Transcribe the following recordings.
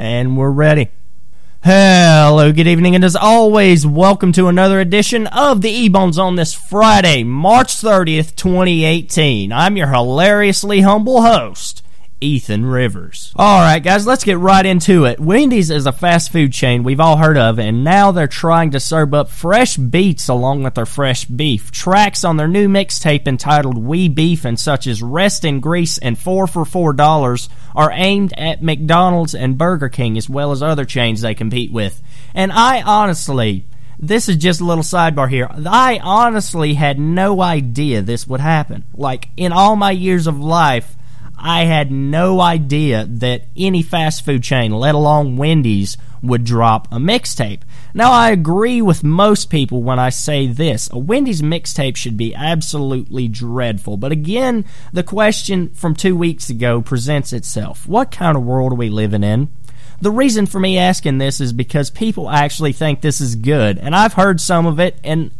And we're ready. Hello, good evening, and as always, welcome to another edition of the Ebone Zone on this Friday, March 30th, 2018. I'm your hilariously humble host, Ethan Rivers. Alright, guys, let's get right into it. Wendy's is a fast food chain we've all heard of, and now they're trying to serve up fresh beats along with their fresh beef. Tracks on their new mixtape entitled We Beefin such as Rest in Grease and 4 for $4, are aimed at McDonald's and Burger King as well as other chains they compete with. And I honestly, this is just a little sidebar here. I honestly had no idea this would happen. Like, in all my years of life, I had no idea that any fast food chain, let alone Wendy's, would drop a mixtape. Now, I agree with most people when I say this. A Wendy's mixtape should be absolutely dreadful. But again, the question from two weeks ago presents itself. What kind of world are we living in? The reason for me asking this is because people actually think this is good, and I've heard some of it, and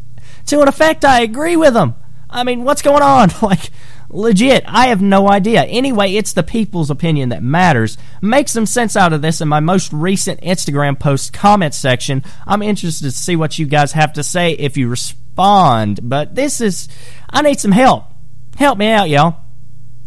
to an effect, I agree with them. I mean, what's going on? Like, legit, I have no idea. Anyway, it's the people's opinion that matters. Make some sense out of this in my most recent Instagram post comment section. I'm interested to see what you guys have to say if you respond. But this is, I need some help. Help me out, y'all.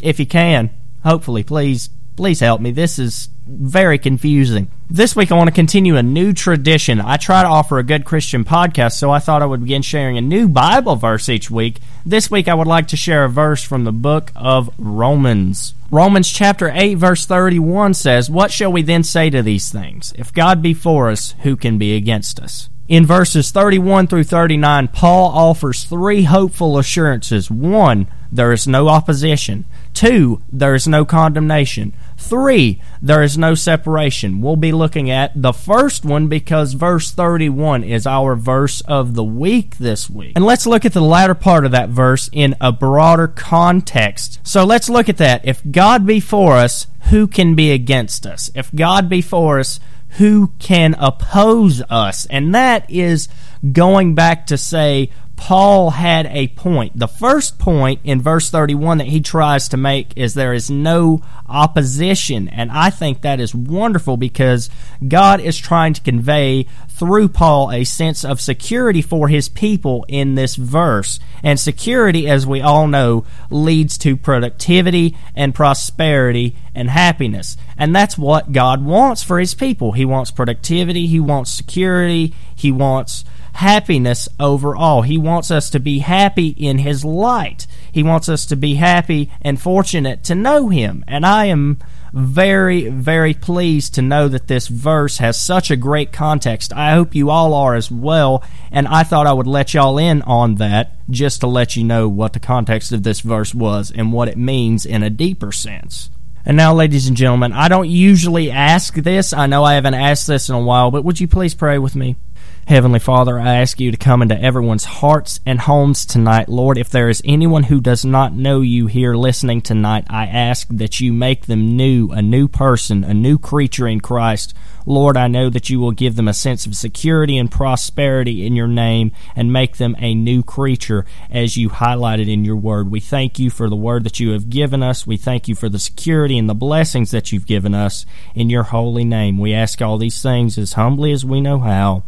If you can. Hopefully, please, please help me. This is very confusing. This week, I want to continue a new tradition. I try to offer a good Christian podcast, so I thought I would begin sharing a new Bible verse each week. This week, I would like to share a verse from the book of Romans. Romans chapter 8, verse 31 says, What shall we then say to these things? If God be for us, who can be against us? In verses 31 through 39, Paul offers three hopeful assurances. One, there is no opposition. Two, there is no condemnation. Three, there is no separation. We'll be looking at the first one because verse 31 is our verse of the week this week. And let's look at the latter part of that verse in a broader context. So let's look at that. If God be for us, who can be against us? If God be for us, who can oppose us? And that is going back to say, Paul had a point. The first point in verse 31 that he tries to make is there is no opposition. And I think that is wonderful because God is trying to convey through Paul a sense of security for his people in this verse. And security, as we all know, leads to productivity and prosperity and happiness. And that's what God wants for his people. He wants productivity, he wants security, he wants happiness overall. He wants us to be happy in His light. He wants us to be happy and fortunate to know Him. And I am very, very pleased to know that this verse has such a great context. I hope you all are as well. And I thought I would let y'all in on that just to let you know what the context of this verse was and what it means in a deeper sense. And now, ladies and gentlemen, I don't usually ask this. I know I haven't asked this in a while, but would you please pray with me? Heavenly Father, I ask you to come into everyone's hearts and homes tonight. Lord, if there is anyone who does not know you here listening tonight, I ask that you make them new, a new person, a new creature in Christ. Lord, I know that you will give them a sense of security and prosperity in your name and make them a new creature as you highlighted in your word. We thank you for the word that you have given us. We thank you for the security and the blessings that you've given us in your holy name. We ask all these things as humbly as we know how.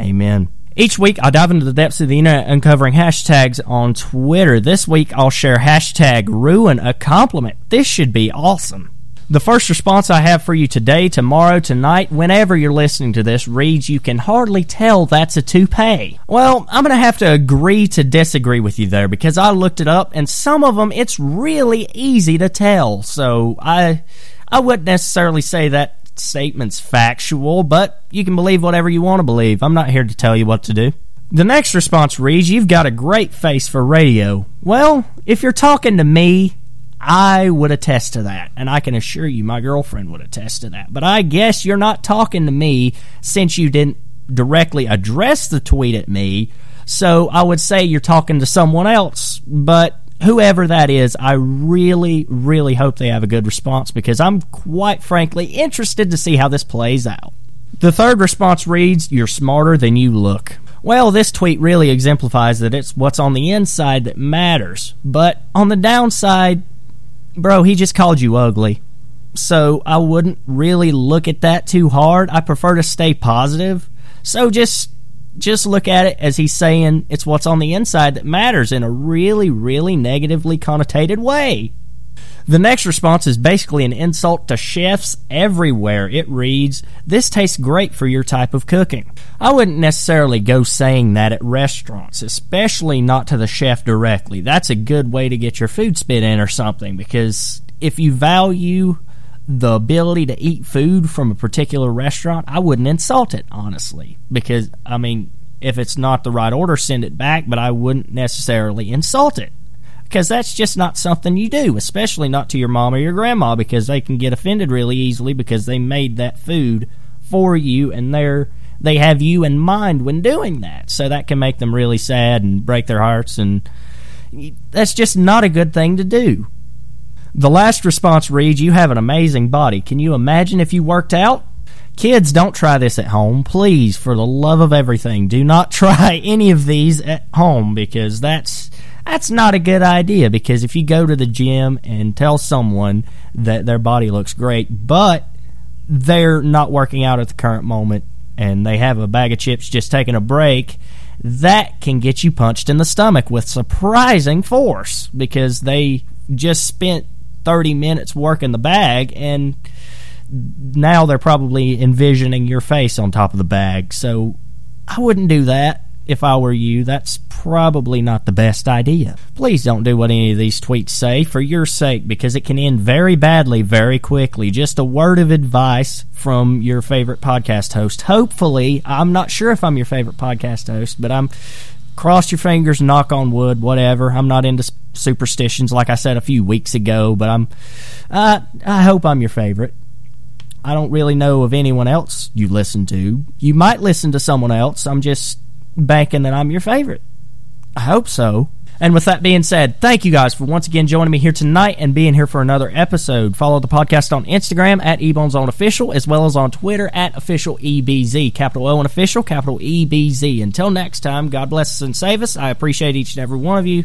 Amen. Each week, I dive into the depths of the internet uncovering hashtags on Twitter. This week, I'll share hashtag ruin a compliment. This should be awesome. The first response I have for you today, tomorrow, tonight, whenever you're listening to this, reads, You can hardly tell that's a toupee. Well, I'm going to have to agree to disagree with you there because I looked it up and some of them it's really easy to tell. So I, I wouldn't necessarily say that statement's factual, but you can believe whatever you want to believe. I'm not here to tell you what to do. The next response reads, You've got a great face for radio. Well, if you're talking to me, I would attest to that, and I can assure you my girlfriend would attest to that. But I guess you're not talking to me since you didn't directly address the tweet at me, so I would say you're talking to someone else. But whoever that is, I really, really hope they have a good response because I'm quite frankly interested to see how this plays out. The third response reads, You're smarter than you look. Well, this tweet really exemplifies that it's what's on the inside that matters. But on the downside, bro, he just called you ugly. So I wouldn't really look at that too hard. I prefer to stay positive. So just just look at it as he's saying it's what's on the inside that matters in a really, really negatively connotated way. The next response is basically an insult to chefs everywhere. It reads, This tastes great for your type of cooking. I wouldn't necessarily go saying that at restaurants, especially not to the chef directly. That's a good way to get your food spit in or something because if you value the ability to eat food from a particular restaurant, I wouldn't insult it, honestly. Because, I mean, if it's not the right order, send it back, but I wouldn't necessarily insult it because that's just not something you do, especially not to your mom or your grandma because they can get offended really easily because they made that food for you and they're they have you in mind when doing that. So that can make them really sad and break their hearts and that's just not a good thing to do. The last response reads, "You have an amazing body. Can you imagine if you worked out?" Kids, don't try this at home. Please, for the love of everything, do not try any of these at home because that's that's not a good idea because if you go to the gym and tell someone that their body looks great, but they're not working out at the current moment and they have a bag of chips just taking a break, that can get you punched in the stomach with surprising force because they just spent 30 minutes working the bag and now they're probably envisioning your face on top of the bag. So I wouldn't do that if I were you, that's probably not the best idea. Please don't do what any of these tweets say for your sake because it can end very badly very quickly. Just a word of advice from your favorite podcast host. Hopefully, I'm not sure if I'm your favorite podcast host, but I'm cross your fingers, knock on wood, whatever. I'm not into superstitions like I said a few weeks ago, but I'm uh, I hope I'm your favorite. I don't really know of anyone else you listen to. You might listen to someone else. I'm just banking that I'm your favorite. I hope so. And with that being said, thank you guys for once again joining me here tonight and being here for another episode. Follow the podcast on Instagram at EboneZoneOfficial as well as on Twitter at official EBZ. Capital O and official, capital EBZ. Until next time, God bless us and save us. I appreciate each and every one of you,